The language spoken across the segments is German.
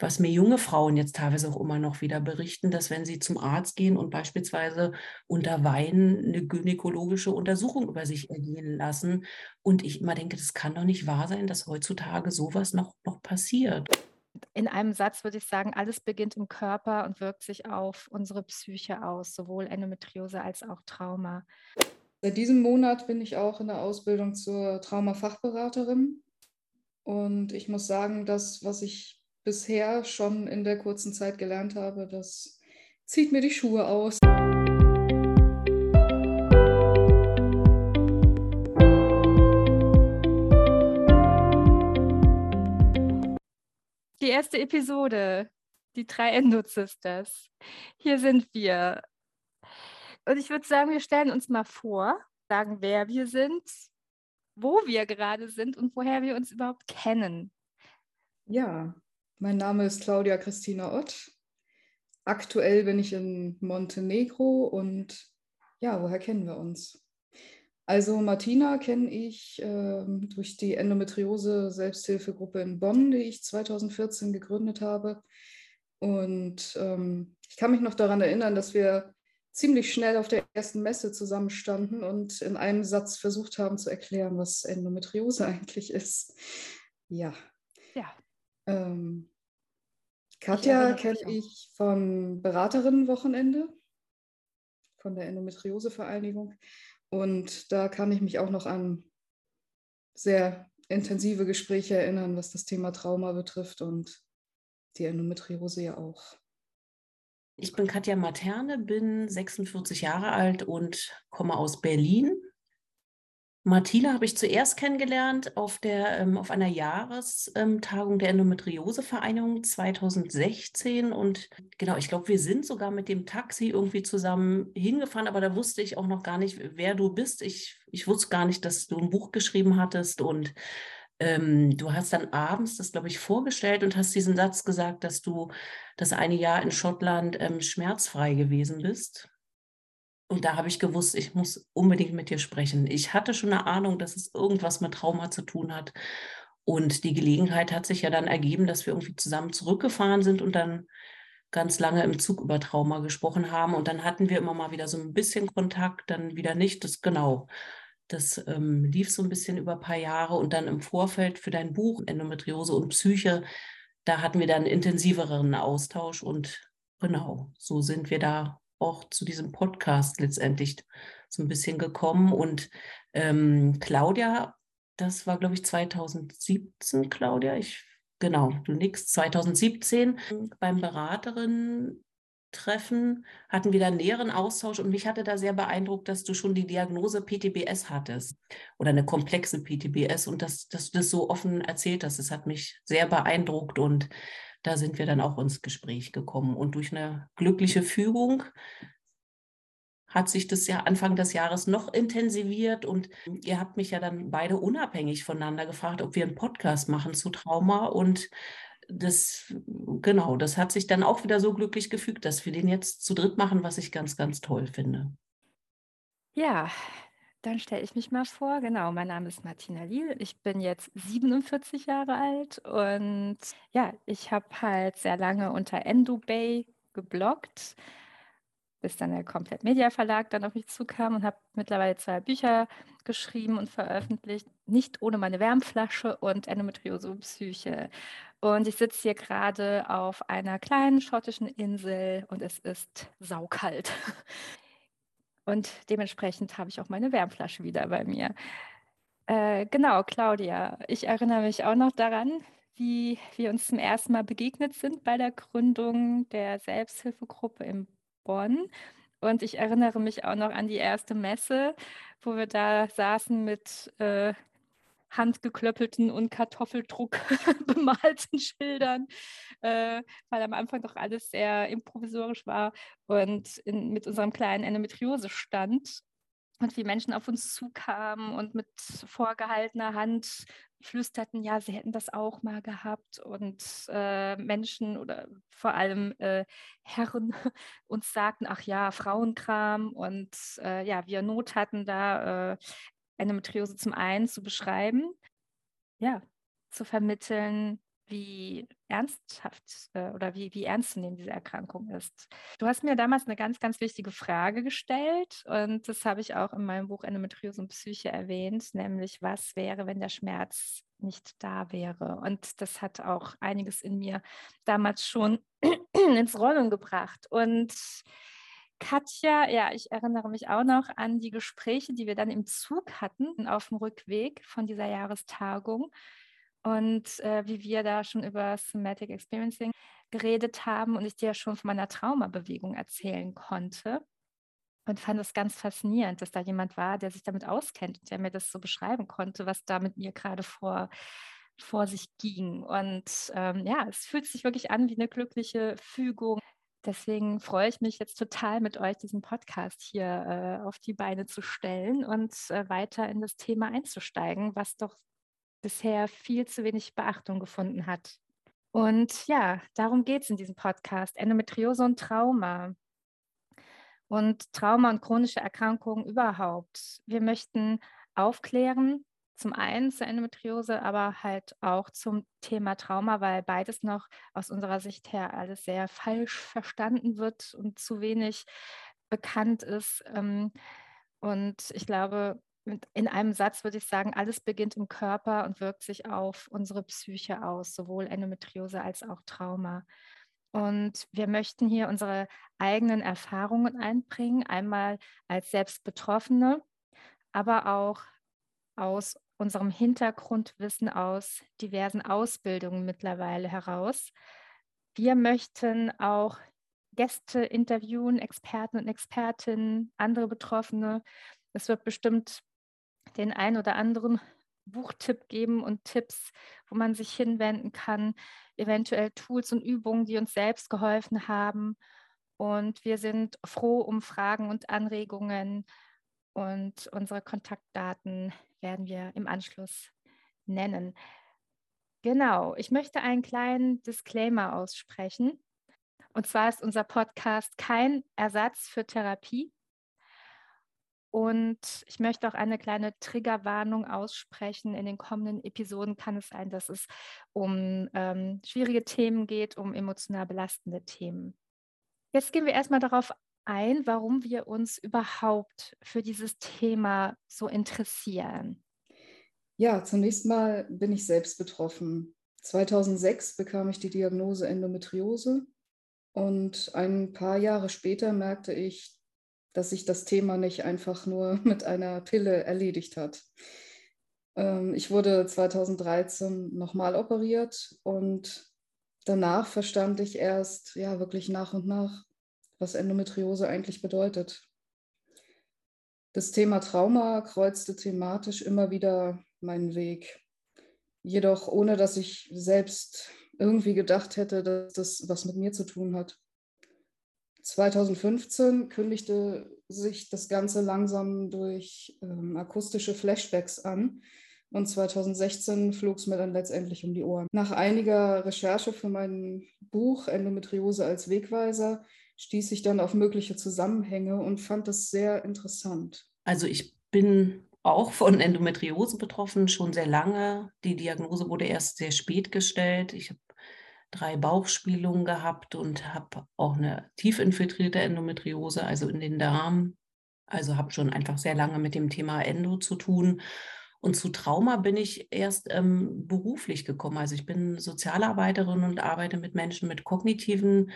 was mir junge Frauen jetzt teilweise auch immer noch wieder berichten, dass wenn sie zum Arzt gehen und beispielsweise unter Wein eine gynäkologische Untersuchung über sich ergehen lassen. Und ich immer denke, das kann doch nicht wahr sein, dass heutzutage sowas noch, noch passiert. In einem Satz würde ich sagen, alles beginnt im Körper und wirkt sich auf unsere Psyche aus, sowohl Endometriose als auch Trauma. Seit diesem Monat bin ich auch in der Ausbildung zur Traumafachberaterin. Und ich muss sagen, das, was ich bisher schon in der kurzen Zeit gelernt habe, das zieht mir die Schuhe aus. Die erste Episode, die drei Endo-Sisters. Hier sind wir. Und ich würde sagen, wir stellen uns mal vor, sagen, wer wir sind, wo wir gerade sind und woher wir uns überhaupt kennen. Ja, mein Name ist Claudia Christina Ott. Aktuell bin ich in Montenegro und ja, woher kennen wir uns? Also Martina kenne ich äh, durch die Endometriose Selbsthilfegruppe in Bonn, die ich 2014 gegründet habe. Und ähm, ich kann mich noch daran erinnern, dass wir ziemlich schnell auf der ersten Messe zusammenstanden und in einem Satz versucht haben zu erklären, was Endometriose eigentlich ist. Ja. Ja. Ähm, Katja kenne ich vom Beraterinnenwochenende von der Endometriose-Vereinigung. Und da kann ich mich auch noch an sehr intensive Gespräche erinnern, was das Thema Trauma betrifft und die Endometriose ja auch. Ich bin Katja Materne, bin 46 Jahre alt und komme aus Berlin. Martina habe ich zuerst kennengelernt auf, der, ähm, auf einer Jahrestagung der Endometriose-Vereinigung 2016. Und genau, ich glaube, wir sind sogar mit dem Taxi irgendwie zusammen hingefahren, aber da wusste ich auch noch gar nicht, wer du bist. Ich, ich wusste gar nicht, dass du ein Buch geschrieben hattest und ähm, du hast dann abends das, glaube ich, vorgestellt und hast diesen Satz gesagt, dass du das eine Jahr in Schottland ähm, schmerzfrei gewesen bist. Und da habe ich gewusst, ich muss unbedingt mit dir sprechen. Ich hatte schon eine Ahnung, dass es irgendwas mit Trauma zu tun hat. Und die Gelegenheit hat sich ja dann ergeben, dass wir irgendwie zusammen zurückgefahren sind und dann ganz lange im Zug über Trauma gesprochen haben. Und dann hatten wir immer mal wieder so ein bisschen Kontakt, dann wieder nicht. Das genau. Das ähm, lief so ein bisschen über ein paar Jahre. Und dann im Vorfeld für dein Buch Endometriose und Psyche, da hatten wir dann intensiveren Austausch. Und genau, so sind wir da auch zu diesem Podcast letztendlich so ein bisschen gekommen. Und ähm, Claudia, das war, glaube ich, 2017, Claudia, ich, genau, du nix, 2017 beim Beraterin Treffen hatten wir da näheren Austausch und mich hatte da sehr beeindruckt, dass du schon die Diagnose PTBS hattest oder eine komplexe PTBS und dass, dass du das so offen erzählt hast. Das hat mich sehr beeindruckt und da sind wir dann auch ins Gespräch gekommen. Und durch eine glückliche Fügung hat sich das ja Anfang des Jahres noch intensiviert und ihr habt mich ja dann beide unabhängig voneinander gefragt, ob wir einen Podcast machen zu Trauma und das, genau, das hat sich dann auch wieder so glücklich gefügt, dass wir den jetzt zu dritt machen, was ich ganz, ganz toll finde. Ja, dann stelle ich mich mal vor. Genau, mein Name ist Martina Liel. Ich bin jetzt 47 Jahre alt und ja, ich habe halt sehr lange unter EndoBay gebloggt, bis dann der Komplett Media Verlag dann auf mich zukam und habe mittlerweile zwei Bücher geschrieben und veröffentlicht. Nicht ohne meine Wärmflasche und Endometriose Psyche. Und ich sitze hier gerade auf einer kleinen schottischen Insel und es ist saukalt. Und dementsprechend habe ich auch meine Wärmflasche wieder bei mir. Äh, genau, Claudia, ich erinnere mich auch noch daran, wie wir uns zum ersten Mal begegnet sind bei der Gründung der Selbsthilfegruppe in Bonn. Und ich erinnere mich auch noch an die erste Messe, wo wir da saßen mit äh, handgeklöppelten und Kartoffeldruck bemalten Schildern, äh, weil am Anfang doch alles sehr improvisorisch war und in, mit unserem kleinen Endometriose-Stand und wie Menschen auf uns zukamen und mit vorgehaltener Hand flüsterten, ja, sie hätten das auch mal gehabt und äh, Menschen oder vor allem äh, Herren uns sagten, ach ja, Frauenkram und äh, ja, wir Not hatten da äh, Endometriose zum einen zu beschreiben, ja, zu vermitteln, wie ernsthaft äh, oder wie, wie ernst zu nehmen diese Erkrankung ist. Du hast mir damals eine ganz, ganz wichtige Frage gestellt und das habe ich auch in meinem Buch Endometriose und Psyche erwähnt, nämlich was wäre, wenn der Schmerz nicht da wäre. Und das hat auch einiges in mir damals schon ins Rollen gebracht. Und Katja, ja, ich erinnere mich auch noch an die Gespräche, die wir dann im Zug hatten auf dem Rückweg von dieser Jahrestagung und äh, wie wir da schon über Somatic Experiencing geredet haben und ich dir schon von meiner Traumabewegung erzählen konnte und fand es ganz faszinierend, dass da jemand war, der sich damit auskennt und der mir das so beschreiben konnte, was da mit mir gerade vor, vor sich ging. Und ähm, ja, es fühlt sich wirklich an wie eine glückliche Fügung. Deswegen freue ich mich jetzt total mit euch, diesen Podcast hier äh, auf die Beine zu stellen und äh, weiter in das Thema einzusteigen, was doch bisher viel zu wenig Beachtung gefunden hat. Und ja, darum geht es in diesem Podcast. Endometriose und Trauma. Und Trauma und chronische Erkrankungen überhaupt. Wir möchten aufklären, zum einen zur Endometriose, aber halt auch zum Thema Trauma, weil beides noch aus unserer Sicht her alles sehr falsch verstanden wird und zu wenig bekannt ist. Ähm, und ich glaube, in einem Satz würde ich sagen, alles beginnt im Körper und wirkt sich auf unsere Psyche aus, sowohl Endometriose als auch Trauma. Und wir möchten hier unsere eigenen Erfahrungen einbringen, einmal als Selbstbetroffene, aber auch aus unserem Hintergrundwissen aus diversen Ausbildungen mittlerweile heraus. Wir möchten auch Gäste interviewen, Experten und Expertinnen, andere Betroffene. Es wird bestimmt den ein oder anderen Buchtipp geben und Tipps, wo man sich hinwenden kann, eventuell Tools und Übungen, die uns selbst geholfen haben. Und wir sind froh um Fragen und Anregungen und unsere Kontaktdaten werden wir im Anschluss nennen. Genau, ich möchte einen kleinen Disclaimer aussprechen. Und zwar ist unser Podcast kein Ersatz für Therapie. Und ich möchte auch eine kleine Triggerwarnung aussprechen. In den kommenden Episoden kann es sein, dass es um ähm, schwierige Themen geht, um emotional belastende Themen. Jetzt gehen wir erstmal darauf ein, warum wir uns überhaupt für dieses Thema so interessieren. Ja, zunächst mal bin ich selbst betroffen. 2006 bekam ich die Diagnose Endometriose und ein paar Jahre später merkte ich, dass sich das Thema nicht einfach nur mit einer Pille erledigt hat. Ähm, ich wurde 2013 nochmal operiert und danach verstand ich erst, ja, wirklich nach und nach, was Endometriose eigentlich bedeutet. Das Thema Trauma kreuzte thematisch immer wieder meinen Weg. Jedoch ohne, dass ich selbst irgendwie gedacht hätte, dass das was mit mir zu tun hat. 2015 kündigte sich das Ganze langsam durch ähm, akustische Flashbacks an und 2016 flog es mir dann letztendlich um die Ohren. Nach einiger Recherche für mein Buch Endometriose als Wegweiser stieß ich dann auf mögliche Zusammenhänge und fand das sehr interessant. Also ich bin auch von Endometriose betroffen, schon sehr lange. Die Diagnose wurde erst sehr spät gestellt. Ich habe drei Bauchspielungen gehabt und habe auch eine tief infiltrierte Endometriose, also in den Darm. Also habe schon einfach sehr lange mit dem Thema Endo zu tun. Und zu Trauma bin ich erst ähm, beruflich gekommen. Also ich bin Sozialarbeiterin und arbeite mit Menschen mit kognitiven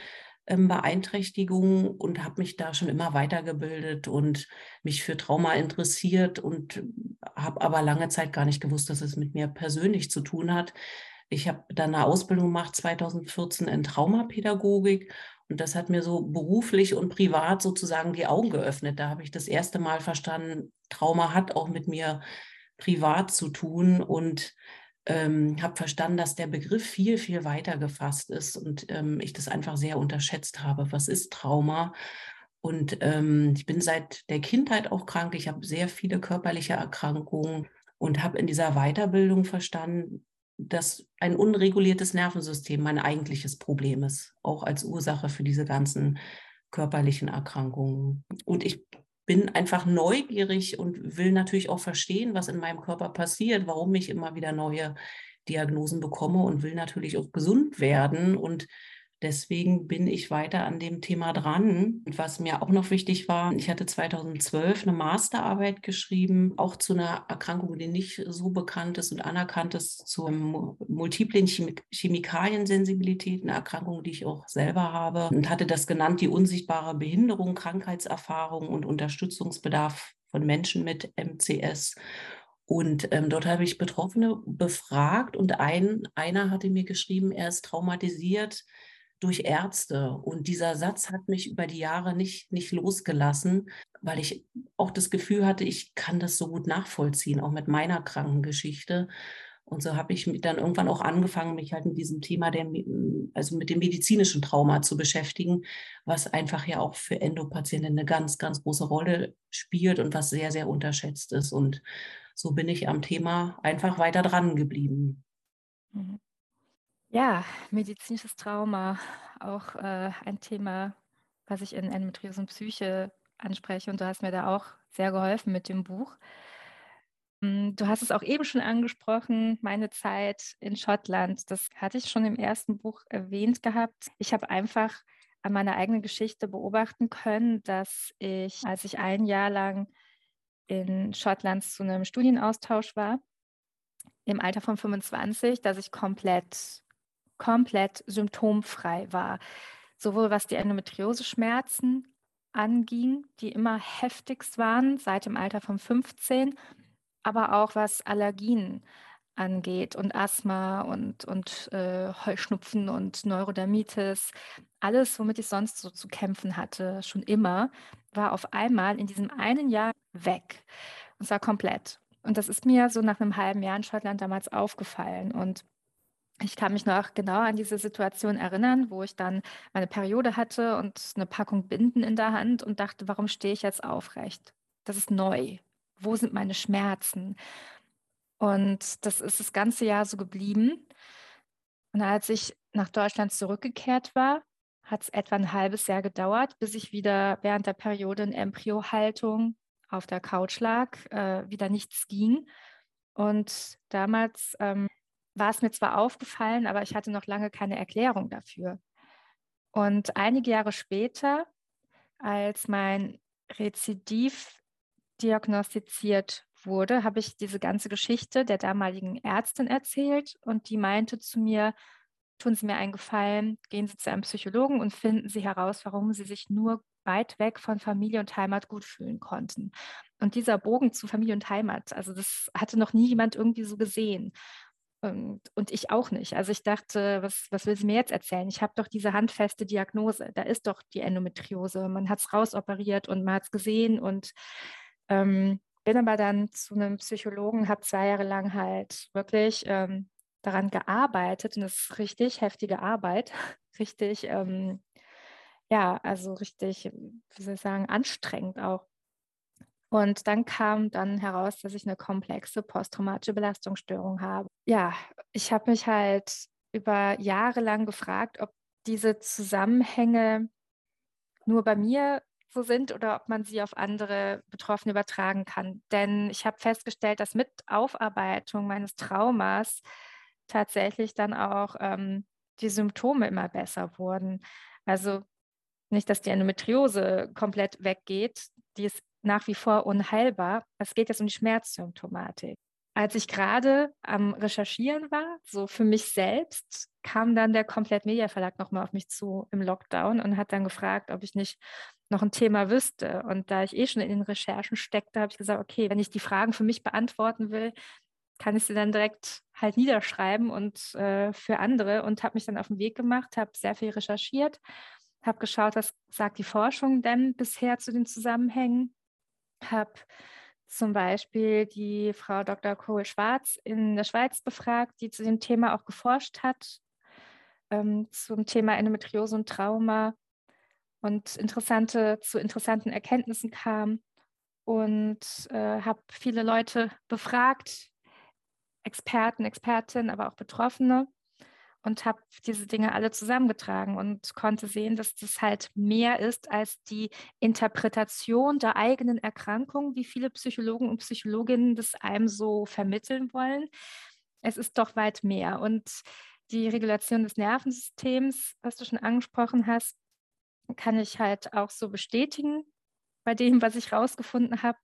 ähm, Beeinträchtigungen und habe mich da schon immer weitergebildet und mich für Trauma interessiert und habe aber lange Zeit gar nicht gewusst, dass es mit mir persönlich zu tun hat. Ich habe dann eine Ausbildung gemacht 2014 in Traumapädagogik und das hat mir so beruflich und privat sozusagen die Augen geöffnet. Da habe ich das erste Mal verstanden, Trauma hat auch mit mir privat zu tun und ähm, habe verstanden, dass der Begriff viel, viel weiter gefasst ist und ähm, ich das einfach sehr unterschätzt habe. Was ist Trauma? Und ähm, ich bin seit der Kindheit auch krank. Ich habe sehr viele körperliche Erkrankungen und habe in dieser Weiterbildung verstanden, dass ein unreguliertes Nervensystem mein eigentliches Problem ist, auch als Ursache für diese ganzen körperlichen Erkrankungen. Und ich bin einfach neugierig und will natürlich auch verstehen, was in meinem Körper passiert, warum ich immer wieder neue Diagnosen bekomme und will natürlich auch gesund werden. Und Deswegen bin ich weiter an dem Thema dran. Und was mir auch noch wichtig war, ich hatte 2012 eine Masterarbeit geschrieben, auch zu einer Erkrankung, die nicht so bekannt ist und anerkannt ist, zur multiplen Chemikaliensensibilität, eine Erkrankung, die ich auch selber habe und hatte das genannt, die unsichtbare Behinderung, Krankheitserfahrung und Unterstützungsbedarf von Menschen mit MCS. Und ähm, dort habe ich Betroffene befragt und ein, einer hatte mir geschrieben, er ist traumatisiert durch Ärzte. Und dieser Satz hat mich über die Jahre nicht, nicht losgelassen, weil ich auch das Gefühl hatte, ich kann das so gut nachvollziehen, auch mit meiner Krankengeschichte. Und so habe ich dann irgendwann auch angefangen, mich halt mit diesem Thema, der, also mit dem medizinischen Trauma zu beschäftigen, was einfach ja auch für Endopatienten eine ganz, ganz große Rolle spielt und was sehr, sehr unterschätzt ist. Und so bin ich am Thema einfach weiter dran geblieben. Mhm. Ja, medizinisches Trauma, auch äh, ein Thema, was ich in Endometriose und Psyche anspreche. Und du hast mir da auch sehr geholfen mit dem Buch. Hm, du hast es auch eben schon angesprochen, meine Zeit in Schottland. Das hatte ich schon im ersten Buch erwähnt gehabt. Ich habe einfach an meiner eigenen Geschichte beobachten können, dass ich, als ich ein Jahr lang in Schottland zu einem Studienaustausch war, im Alter von 25, dass ich komplett komplett symptomfrei war. Sowohl was die Endometriose-Schmerzen anging, die immer heftigst waren seit dem Alter von 15, aber auch was Allergien angeht und Asthma und, und äh, Heuschnupfen und Neurodermitis. Alles, womit ich sonst so zu kämpfen hatte, schon immer, war auf einmal in diesem einen Jahr weg. Und zwar komplett. Und das ist mir so nach einem halben Jahr in Schottland damals aufgefallen. Und ich kann mich noch genau an diese Situation erinnern, wo ich dann meine Periode hatte und eine Packung Binden in der Hand und dachte, warum stehe ich jetzt aufrecht? Das ist neu. Wo sind meine Schmerzen? Und das ist das ganze Jahr so geblieben. Und als ich nach Deutschland zurückgekehrt war, hat es etwa ein halbes Jahr gedauert, bis ich wieder während der Periode in Embryohaltung auf der Couch lag, äh, wieder nichts ging. Und damals ähm, war es mir zwar aufgefallen, aber ich hatte noch lange keine Erklärung dafür. Und einige Jahre später, als mein Rezidiv diagnostiziert wurde, habe ich diese ganze Geschichte der damaligen Ärztin erzählt und die meinte zu mir, tun Sie mir einen Gefallen, gehen Sie zu einem Psychologen und finden Sie heraus, warum Sie sich nur weit weg von Familie und Heimat gut fühlen konnten. Und dieser Bogen zu Familie und Heimat, also das hatte noch nie jemand irgendwie so gesehen. Und, ich auch nicht. Also ich dachte, was, was will sie mir jetzt erzählen? Ich habe doch diese handfeste Diagnose. Da ist doch die Endometriose. Man hat es rausoperiert und man hat es gesehen. Und ähm, bin aber dann zu einem Psychologen, habe zwei Jahre lang halt wirklich ähm, daran gearbeitet. Und das ist richtig heftige Arbeit. Richtig, ähm, ja, also richtig, wie soll ich sagen, anstrengend auch. Und dann kam dann heraus, dass ich eine komplexe posttraumatische Belastungsstörung habe. Ja, ich habe mich halt über Jahre lang gefragt, ob diese Zusammenhänge nur bei mir so sind oder ob man sie auf andere Betroffene übertragen kann. Denn ich habe festgestellt, dass mit Aufarbeitung meines Traumas tatsächlich dann auch ähm, die Symptome immer besser wurden. Also nicht, dass die Endometriose komplett weggeht, die ist nach wie vor unheilbar. Es geht jetzt um die Schmerzsymptomatik. Als ich gerade am Recherchieren war, so für mich selbst, kam dann der Komplett Media Verlag nochmal auf mich zu im Lockdown und hat dann gefragt, ob ich nicht noch ein Thema wüsste. Und da ich eh schon in den Recherchen steckte, habe ich gesagt, okay, wenn ich die Fragen für mich beantworten will, kann ich sie dann direkt halt niederschreiben und äh, für andere und habe mich dann auf den Weg gemacht, habe sehr viel recherchiert, habe geschaut, was sagt die Forschung denn bisher zu den Zusammenhängen habe zum Beispiel die Frau Dr. Kohl-Schwarz in der Schweiz befragt, die zu dem Thema auch geforscht hat, ähm, zum Thema Endometriose und Trauma und interessante, zu interessanten Erkenntnissen kam und äh, habe viele Leute befragt, Experten, Expertinnen, aber auch Betroffene und habe diese Dinge alle zusammengetragen und konnte sehen, dass das halt mehr ist als die Interpretation der eigenen Erkrankung, wie viele Psychologen und Psychologinnen das einem so vermitteln wollen. es ist doch weit mehr. Und die Regulation des Nervensystems, was du schon angesprochen hast, kann ich halt auch so bestätigen. Bei dem, was ich rausgefunden habe,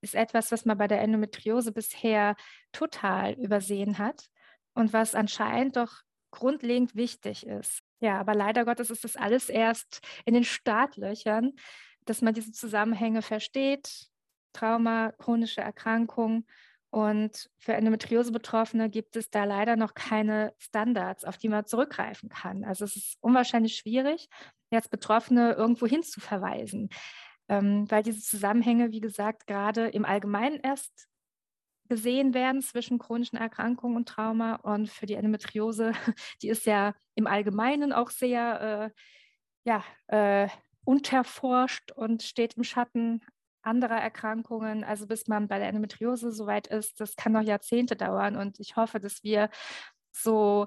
ist etwas, was man bei der Endometriose bisher total übersehen hat und was anscheinend doch grundlegend wichtig ist. Ja, aber leider Gottes ist das alles erst in den Startlöchern, dass man diese Zusammenhänge versteht, Trauma, chronische Erkrankung und für Endometriose-Betroffene gibt es da leider noch keine Standards, auf die man zurückgreifen kann. Also es ist unwahrscheinlich schwierig, jetzt Betroffene irgendwo hinzuverweisen, ähm, weil diese Zusammenhänge, wie gesagt, gerade im Allgemeinen erst gesehen werden zwischen chronischen Erkrankungen und Trauma. Und für die Endometriose, die ist ja im Allgemeinen auch sehr äh, ja, äh, unterforscht und steht im Schatten anderer Erkrankungen, also bis man bei der Endometriose soweit ist, das kann noch Jahrzehnte dauern und ich hoffe, dass wir so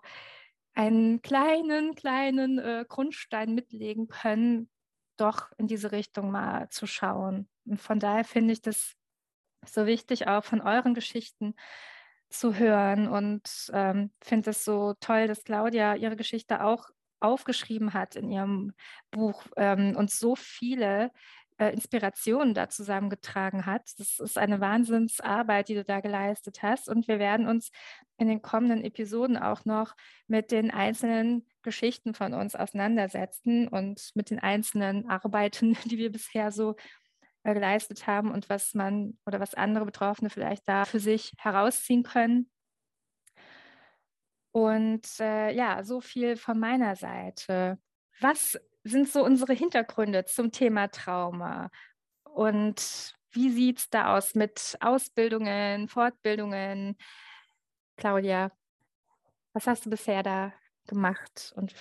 einen kleinen, kleinen äh, Grundstein mitlegen können, doch in diese Richtung mal zu schauen. Und von daher finde ich das so wichtig, auch von euren Geschichten zu hören und ähm, finde es so toll, dass Claudia ihre Geschichte auch aufgeschrieben hat in ihrem Buch ähm, und so viele äh, Inspirationen da zusammengetragen hat. Das ist eine Wahnsinnsarbeit, die du da geleistet hast. Und wir werden uns in den kommenden Episoden auch noch mit den einzelnen Geschichten von uns auseinandersetzen und mit den einzelnen Arbeiten, die wir bisher so geleistet haben und was man oder was andere Betroffene vielleicht da für sich herausziehen können. Und äh, ja, so viel von meiner Seite. Was sind so unsere Hintergründe zum Thema Trauma? Und wie sieht es da aus mit Ausbildungen, Fortbildungen? Claudia, was hast du bisher da gemacht und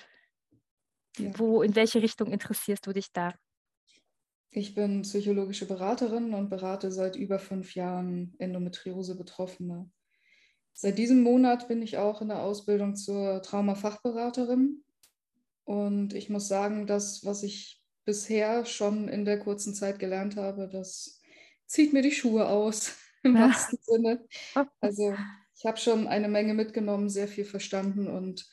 wo, in welche Richtung interessierst du dich da? Ich bin psychologische Beraterin und berate seit über fünf Jahren Endometriose-Betroffene. Seit diesem Monat bin ich auch in der Ausbildung zur Traumafachberaterin und ich muss sagen, das, was ich bisher schon in der kurzen Zeit gelernt habe, das zieht mir die Schuhe aus, im ja. wahrsten Sinne. Also ich habe schon eine Menge mitgenommen, sehr viel verstanden und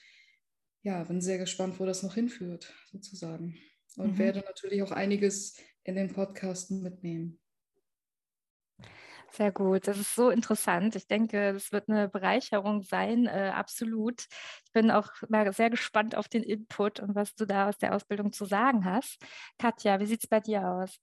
ja, bin sehr gespannt, wo das noch hinführt, sozusagen. Und mhm. werde natürlich auch einiges in den Podcasten mitnehmen. Sehr gut, das ist so interessant. Ich denke, es wird eine Bereicherung sein, äh, absolut. Ich bin auch mal sehr gespannt auf den Input und was du da aus der Ausbildung zu sagen hast. Katja, wie sieht es bei dir aus?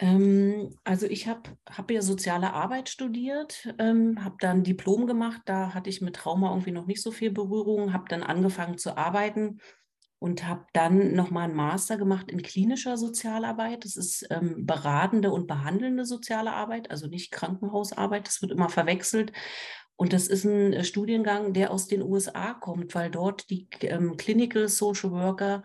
Ähm, also ich habe hab ja soziale Arbeit studiert, ähm, habe dann Diplom gemacht. Da hatte ich mit Trauma irgendwie noch nicht so viel Berührung, habe dann angefangen zu arbeiten und habe dann nochmal einen Master gemacht in klinischer Sozialarbeit. Das ist ähm, beratende und behandelnde soziale Arbeit, also nicht Krankenhausarbeit. Das wird immer verwechselt. Und das ist ein äh, Studiengang, der aus den USA kommt, weil dort die ähm, Clinical Social Worker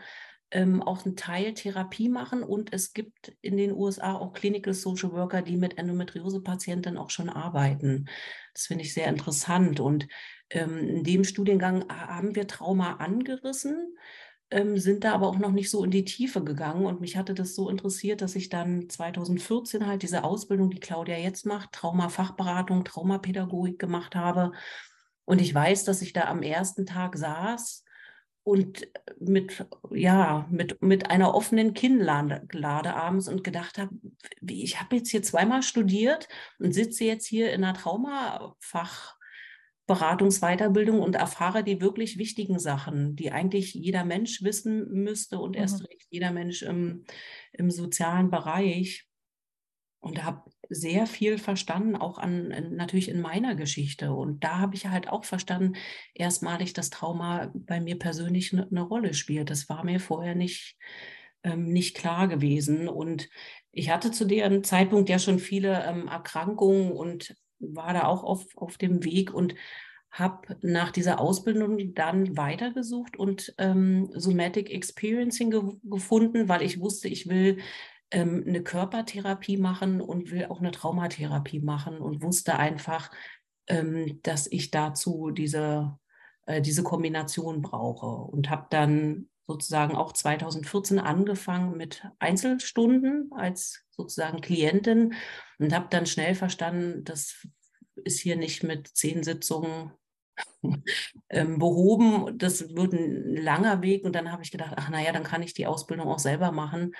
ähm, auch einen Teil Therapie machen. Und es gibt in den USA auch Clinical Social Worker, die mit Endometriose-Patienten auch schon arbeiten. Das finde ich sehr interessant. Und ähm, in dem Studiengang haben wir Trauma angerissen ähm, sind da aber auch noch nicht so in die Tiefe gegangen. Und mich hatte das so interessiert, dass ich dann 2014 halt diese Ausbildung, die Claudia jetzt macht, Traumafachberatung, Traumapädagogik gemacht habe. Und ich weiß, dass ich da am ersten Tag saß und mit, ja, mit, mit einer offenen Kinnlade abends und gedacht habe, ich habe jetzt hier zweimal studiert und sitze jetzt hier in einer Traumafach Beratungsweiterbildung und erfahre die wirklich wichtigen Sachen, die eigentlich jeder Mensch wissen müsste und mhm. erst recht jeder Mensch im, im sozialen Bereich. Und habe sehr viel verstanden, auch an natürlich in meiner Geschichte. Und da habe ich halt auch verstanden, erstmalig, dass Trauma bei mir persönlich eine, eine Rolle spielt. Das war mir vorher nicht, ähm, nicht klar gewesen. Und ich hatte zu dem Zeitpunkt ja schon viele ähm, Erkrankungen und war da auch auf, auf dem Weg und habe nach dieser Ausbildung dann weitergesucht und ähm, Somatic Experiencing ge gefunden, weil ich wusste, ich will ähm, eine Körpertherapie machen und will auch eine Traumatherapie machen und wusste einfach, ähm, dass ich dazu diese, äh, diese Kombination brauche und habe dann sozusagen auch 2014 angefangen mit Einzelstunden als sozusagen Klientin und habe dann schnell verstanden, dass ist hier nicht mit zehn Sitzungen ähm, behoben. Das wird ein langer Weg. Und dann habe ich gedacht, ach naja, dann kann ich die Ausbildung auch selber machen.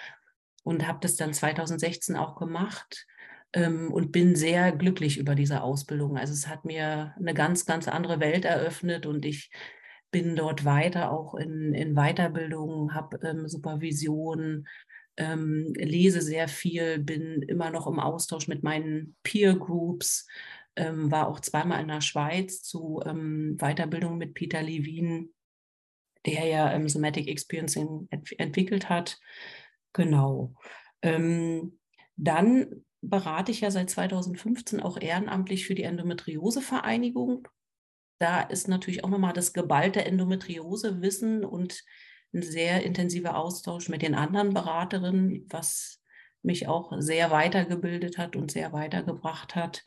Und habe das dann 2016 auch gemacht ähm, und bin sehr glücklich über diese Ausbildung. Also es hat mir eine ganz, ganz andere Welt eröffnet und ich bin dort weiter auch in, in Weiterbildung, habe ähm, Supervision, ähm, lese sehr viel, bin immer noch im Austausch mit meinen Peer Groups, ähm, war auch zweimal in der Schweiz zu ähm, Weiterbildung mit Peter Levin, der ja ähm, Somatic Experiencing ent entwickelt hat. Genau. Ähm, dann berate ich ja seit 2015 auch ehrenamtlich für die Endometriose-Vereinigung. Da ist natürlich auch nochmal das geballte Endometriose-Wissen und ein sehr intensiver Austausch mit den anderen Beraterinnen, was mich auch sehr weitergebildet hat und sehr weitergebracht hat.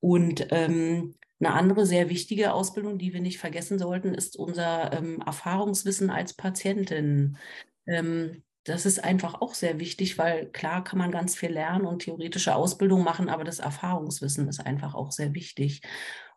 Und ähm, eine andere sehr wichtige Ausbildung, die wir nicht vergessen sollten, ist unser ähm, Erfahrungswissen als Patientin. Ähm, das ist einfach auch sehr wichtig, weil klar kann man ganz viel lernen und theoretische Ausbildung machen, aber das Erfahrungswissen ist einfach auch sehr wichtig.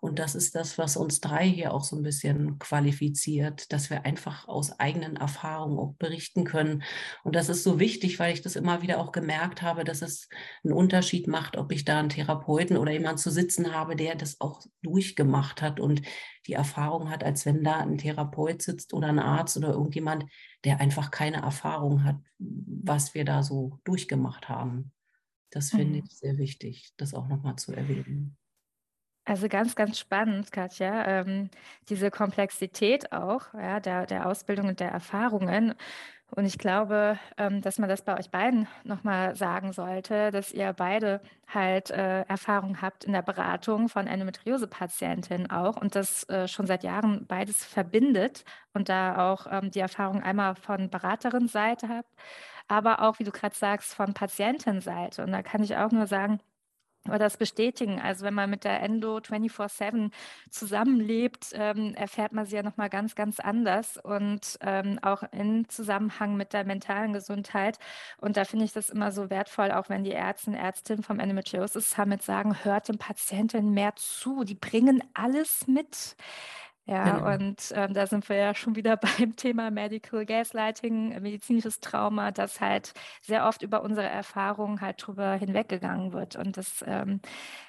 Und das ist das, was uns drei hier auch so ein bisschen qualifiziert, dass wir einfach aus eigenen Erfahrungen auch berichten können. Und das ist so wichtig, weil ich das immer wieder auch gemerkt habe, dass es einen Unterschied macht, ob ich da einen Therapeuten oder jemanden zu sitzen habe, der das auch durchgemacht hat und die Erfahrung hat, als wenn da ein Therapeut sitzt oder ein Arzt oder irgendjemand, der einfach keine Erfahrung hat, was wir da so durchgemacht haben. Das finde mhm. ich sehr wichtig, das auch nochmal zu erwähnen. Also ganz, ganz spannend, Katja, ähm, diese Komplexität auch ja, der, der Ausbildung und der Erfahrungen. Und ich glaube, ähm, dass man das bei euch beiden nochmal sagen sollte, dass ihr beide halt äh, Erfahrung habt in der Beratung von Endometriose-Patientinnen auch und das äh, schon seit Jahren beides verbindet und da auch ähm, die Erfahrung einmal von Beraterin-Seite habt, aber auch, wie du gerade sagst, von Patientenseite. Und da kann ich auch nur sagen, oder das bestätigen. Also wenn man mit der Endo 24-7 zusammenlebt, ähm, erfährt man sie ja nochmal ganz, ganz anders und ähm, auch in Zusammenhang mit der mentalen Gesundheit. Und da finde ich das immer so wertvoll, auch wenn die Ärzte und Ärztinnen vom Endometriosis Summit sagen, hört den Patienten mehr zu. Die bringen alles mit. Ja, genau. und ähm, da sind wir ja schon wieder beim Thema Medical Gaslighting, medizinisches Trauma, das halt sehr oft über unsere Erfahrungen halt drüber hinweggegangen wird. Und das ähm,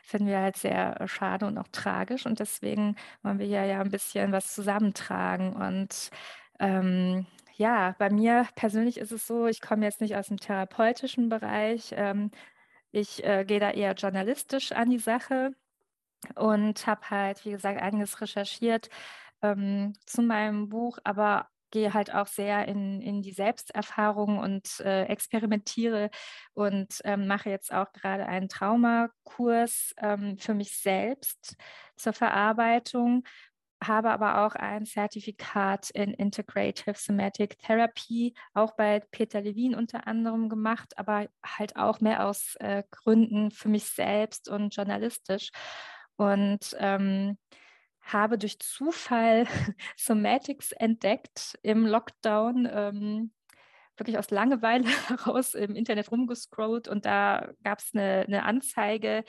finden wir halt sehr schade und auch tragisch. Und deswegen wollen wir ja, ja ein bisschen was zusammentragen. Und ähm, ja, bei mir persönlich ist es so, ich komme jetzt nicht aus dem therapeutischen Bereich. Ähm, ich äh, gehe da eher journalistisch an die Sache und habe halt, wie gesagt, einiges recherchiert ähm, zu meinem Buch, aber gehe halt auch sehr in, in die Selbsterfahrung und äh, experimentiere und ähm, mache jetzt auch gerade einen Traumakurs ähm, für mich selbst zur Verarbeitung, habe aber auch ein Zertifikat in Integrative Somatic Therapy, auch bei Peter Levin unter anderem gemacht, aber halt auch mehr aus äh, Gründen für mich selbst und journalistisch und ähm, habe durch Zufall Somatics entdeckt im Lockdown. Ähm, wirklich aus Langeweile heraus im Internet rumgescrollt und da gab es eine, eine, Anzeige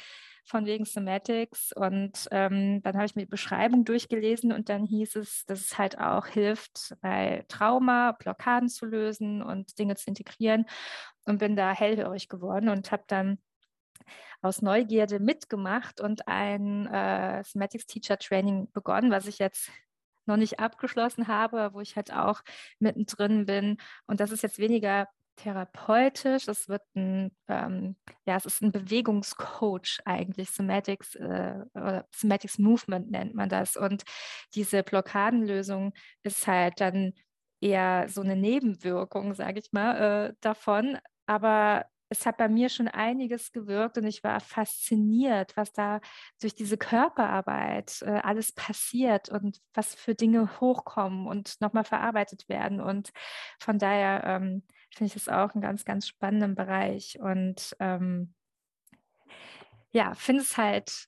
von wegen Somatics und ähm, dann habe ich mir die Beschreibung durchgelesen und dann hieß es, dass es halt auch hilft, bei Trauma Blockaden zu lösen und Dinge zu integrieren und bin da hellhörig geworden und habe dann aus Neugierde mitgemacht und ein äh, Somatics Teacher Training begonnen, was ich jetzt noch nicht abgeschlossen habe, wo ich halt auch mittendrin bin. Und das ist jetzt weniger therapeutisch. Es wird ein, ähm, ja, es ist ein Bewegungscoach eigentlich, Somatics äh, oder Somatics Movement nennt man das. Und diese Blockadenlösung ist halt dann eher so eine Nebenwirkung, sage ich mal, äh, davon. Aber es hat bei mir schon einiges gewirkt und ich war fasziniert, was da durch diese Körperarbeit äh, alles passiert und was für Dinge hochkommen und nochmal verarbeitet werden. Und von daher ähm, finde ich das auch einen ganz, ganz spannenden Bereich. Und ähm, ja, finde es halt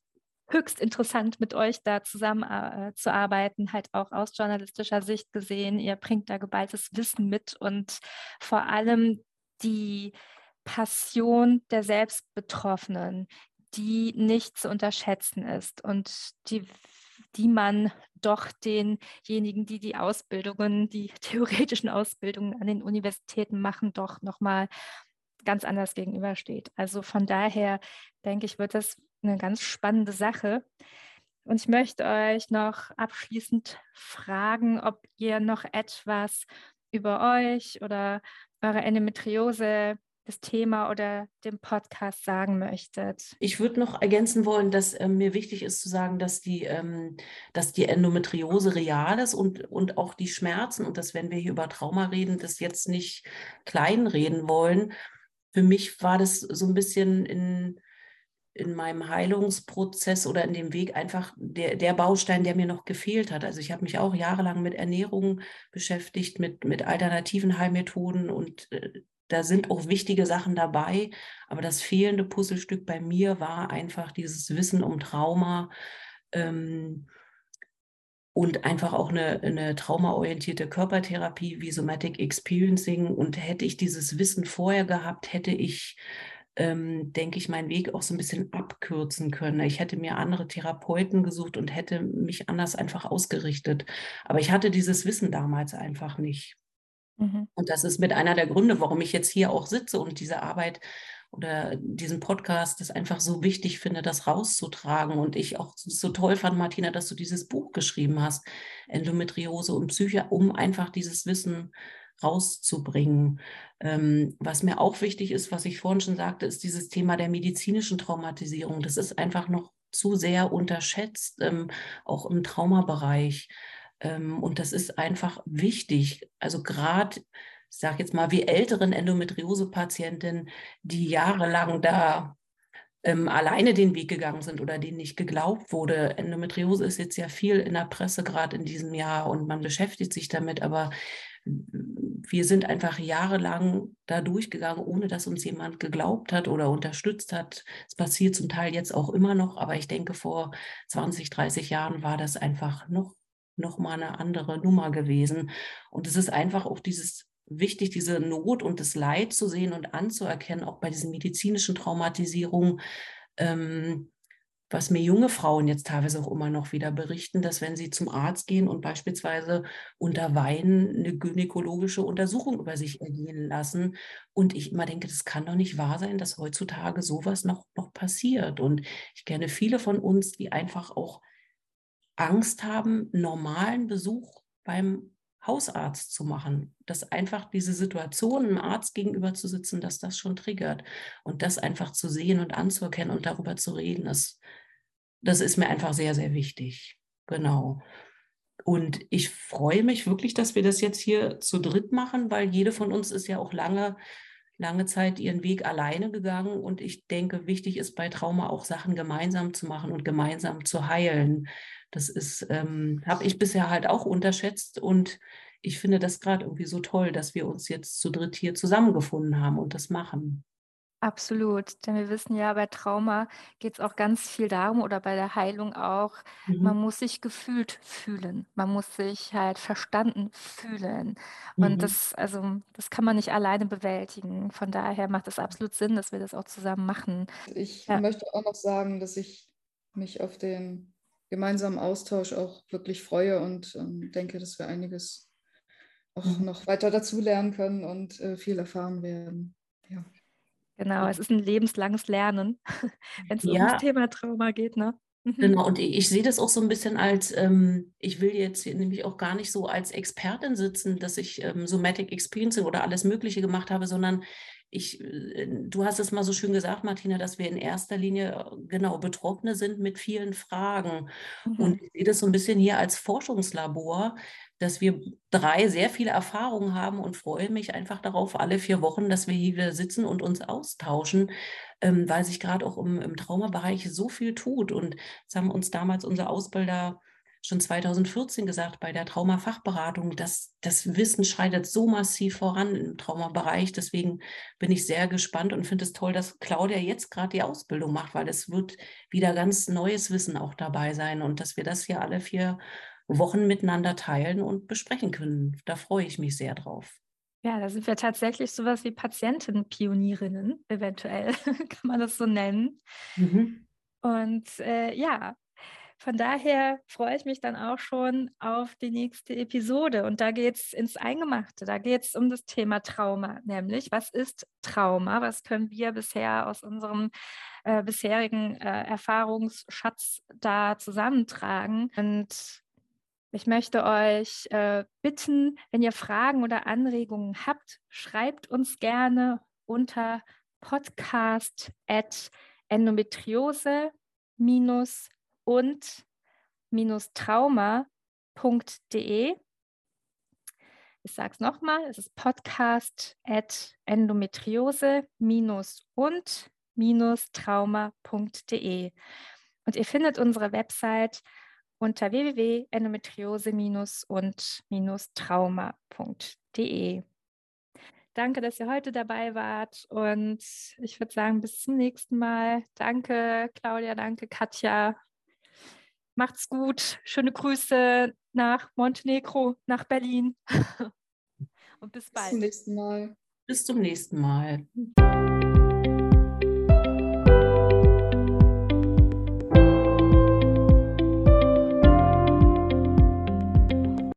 höchst interessant, mit euch da zusammenzuarbeiten, äh, halt auch aus journalistischer Sicht gesehen. Ihr bringt da geballtes Wissen mit und vor allem die Passion der Selbstbetroffenen, die nicht zu unterschätzen ist und die, die man doch denjenigen, die die Ausbildungen, die theoretischen Ausbildungen an den Universitäten machen, doch nochmal ganz anders gegenübersteht. Also von daher denke ich, wird das eine ganz spannende Sache. Und ich möchte euch noch abschließend fragen, ob ihr noch etwas über euch oder eure Endometriose das Thema oder den Podcast sagen möchtet. Ich würde noch ergänzen wollen, dass äh, mir wichtig ist zu sagen, dass die, ähm, dass die Endometriose real ist und, und auch die Schmerzen und dass, wenn wir hier über Trauma reden, das jetzt nicht kleinreden wollen. Für mich war das so ein bisschen in, in meinem Heilungsprozess oder in dem Weg einfach der, der Baustein, der mir noch gefehlt hat. Also ich habe mich auch jahrelang mit Ernährung beschäftigt, mit, mit alternativen Heilmethoden und äh, da sind auch wichtige Sachen dabei, aber das fehlende Puzzlestück bei mir war einfach dieses Wissen um Trauma ähm, und einfach auch eine, eine traumaorientierte Körpertherapie wie Somatic Experiencing. Und hätte ich dieses Wissen vorher gehabt, hätte ich, ähm, denke ich, meinen Weg auch so ein bisschen abkürzen können. Ich hätte mir andere Therapeuten gesucht und hätte mich anders einfach ausgerichtet. Aber ich hatte dieses Wissen damals einfach nicht. Mhm. Und das ist mit einer der Gründe, warum ich jetzt hier auch sitze und diese Arbeit oder diesen Podcast das einfach so wichtig finde, das rauszutragen. Und ich auch so toll fand, Martina, dass du dieses Buch geschrieben hast, Endometriose und Psyche, um einfach dieses Wissen rauszubringen. Ähm, was mir auch wichtig ist, was ich vorhin schon sagte, ist dieses Thema der medizinischen Traumatisierung. Das ist einfach noch zu sehr unterschätzt, ähm, auch im Traumabereich. Ähm, und das ist einfach wichtig. Also gerade, ich sage jetzt mal, wie älteren Endometriose-Patientinnen, die jahrelang da ähm, alleine den Weg gegangen sind oder denen nicht geglaubt wurde. Endometriose ist jetzt ja viel in der Presse gerade in diesem Jahr und man beschäftigt sich damit, aber wir sind einfach jahrelang da durchgegangen, ohne dass uns jemand geglaubt hat oder unterstützt hat. Es passiert zum Teil jetzt auch immer noch, aber ich denke, vor 20, 30 Jahren war das einfach noch nochmal eine andere Nummer gewesen. Und es ist einfach auch dieses wichtig, diese Not und das Leid zu sehen und anzuerkennen, auch bei diesen medizinischen Traumatisierungen, ähm, was mir junge Frauen jetzt teilweise auch immer noch wieder berichten, dass wenn sie zum Arzt gehen und beispielsweise unter Weinen eine gynäkologische Untersuchung über sich ergehen lassen und ich immer denke, das kann doch nicht wahr sein, dass heutzutage sowas noch, noch passiert. Und ich kenne viele von uns, die einfach auch Angst haben, normalen Besuch beim Hausarzt zu machen. Dass einfach diese Situation, einem Arzt gegenüber zu sitzen, dass das schon triggert. Und das einfach zu sehen und anzuerkennen und darüber zu reden, das, das ist mir einfach sehr, sehr wichtig. Genau. Und ich freue mich wirklich, dass wir das jetzt hier zu dritt machen, weil jede von uns ist ja auch lange, lange Zeit ihren Weg alleine gegangen. Und ich denke, wichtig ist bei Trauma auch Sachen gemeinsam zu machen und gemeinsam zu heilen. Das ist, ähm, habe ich bisher halt auch unterschätzt und ich finde das gerade irgendwie so toll, dass wir uns jetzt zu dritt hier zusammengefunden haben und das machen. Absolut, denn wir wissen ja, bei Trauma geht es auch ganz viel darum oder bei der Heilung auch, mhm. man muss sich gefühlt fühlen, man muss sich halt verstanden fühlen. Und mhm. das, also, das kann man nicht alleine bewältigen. Von daher macht es absolut Sinn, dass wir das auch zusammen machen. Ich ja. möchte auch noch sagen, dass ich mich auf den gemeinsamen Austausch auch wirklich freue und ähm, denke, dass wir einiges auch mhm. noch weiter dazulernen können und äh, viel erfahren werden. Ja. Genau, es ist ein lebenslanges Lernen, wenn es ja. ums Thema Trauma geht, ne? Mhm. Genau, und ich, sehe das auch so ein bisschen als, ähm, ich will jetzt nämlich auch gar nicht so als Expertin sitzen, dass ich ähm, Somatic Experiencing oder alles Mögliche gemacht habe, sondern ich, äh, du hast es mal so schön gesagt, Martina, dass wir in erster Linie äh, genau Betroffene sind mit vielen Fragen. Mhm. Und ich sehe das so ein bisschen hier als Forschungslabor, dass wir drei sehr viele Erfahrungen haben und freue mich einfach darauf, alle vier Wochen, dass wir hier wieder sitzen und uns austauschen, ähm, weil sich gerade auch im, im Traumabereich so viel tut. Und das haben uns damals unser Ausbilder schon 2014 gesagt bei der Traumafachberatung, dass das Wissen schreitet so massiv voran im Traumabereich. Deswegen bin ich sehr gespannt und finde es toll, dass Claudia jetzt gerade die Ausbildung macht, weil es wird wieder ganz neues Wissen auch dabei sein und dass wir das hier alle vier Wochen miteinander teilen und besprechen können. Da freue ich mich sehr drauf. Ja, da sind wir tatsächlich sowas wie Patientenpionierinnen, eventuell, kann man das so nennen. Mhm. Und äh, ja, von daher freue ich mich dann auch schon auf die nächste Episode. Und da geht es ins Eingemachte. Da geht es um das Thema Trauma, nämlich was ist Trauma? Was können wir bisher aus unserem äh, bisherigen äh, Erfahrungsschatz da zusammentragen? Und ich möchte euch äh, bitten, wenn ihr Fragen oder Anregungen habt, schreibt uns gerne unter podcast at endometriose und trauma.de. Ich sage es nochmal, es ist podcast at endometriose und trauma.de. Und ihr findet unsere Website unter www.endometriose- und-trauma.de. Danke, dass ihr heute dabei wart und ich würde sagen, bis zum nächsten Mal. Danke, Claudia, danke, Katja. Macht's gut. Schöne Grüße nach Montenegro, nach Berlin. und bis bald. Bis zum nächsten Mal. Bis zum nächsten Mal.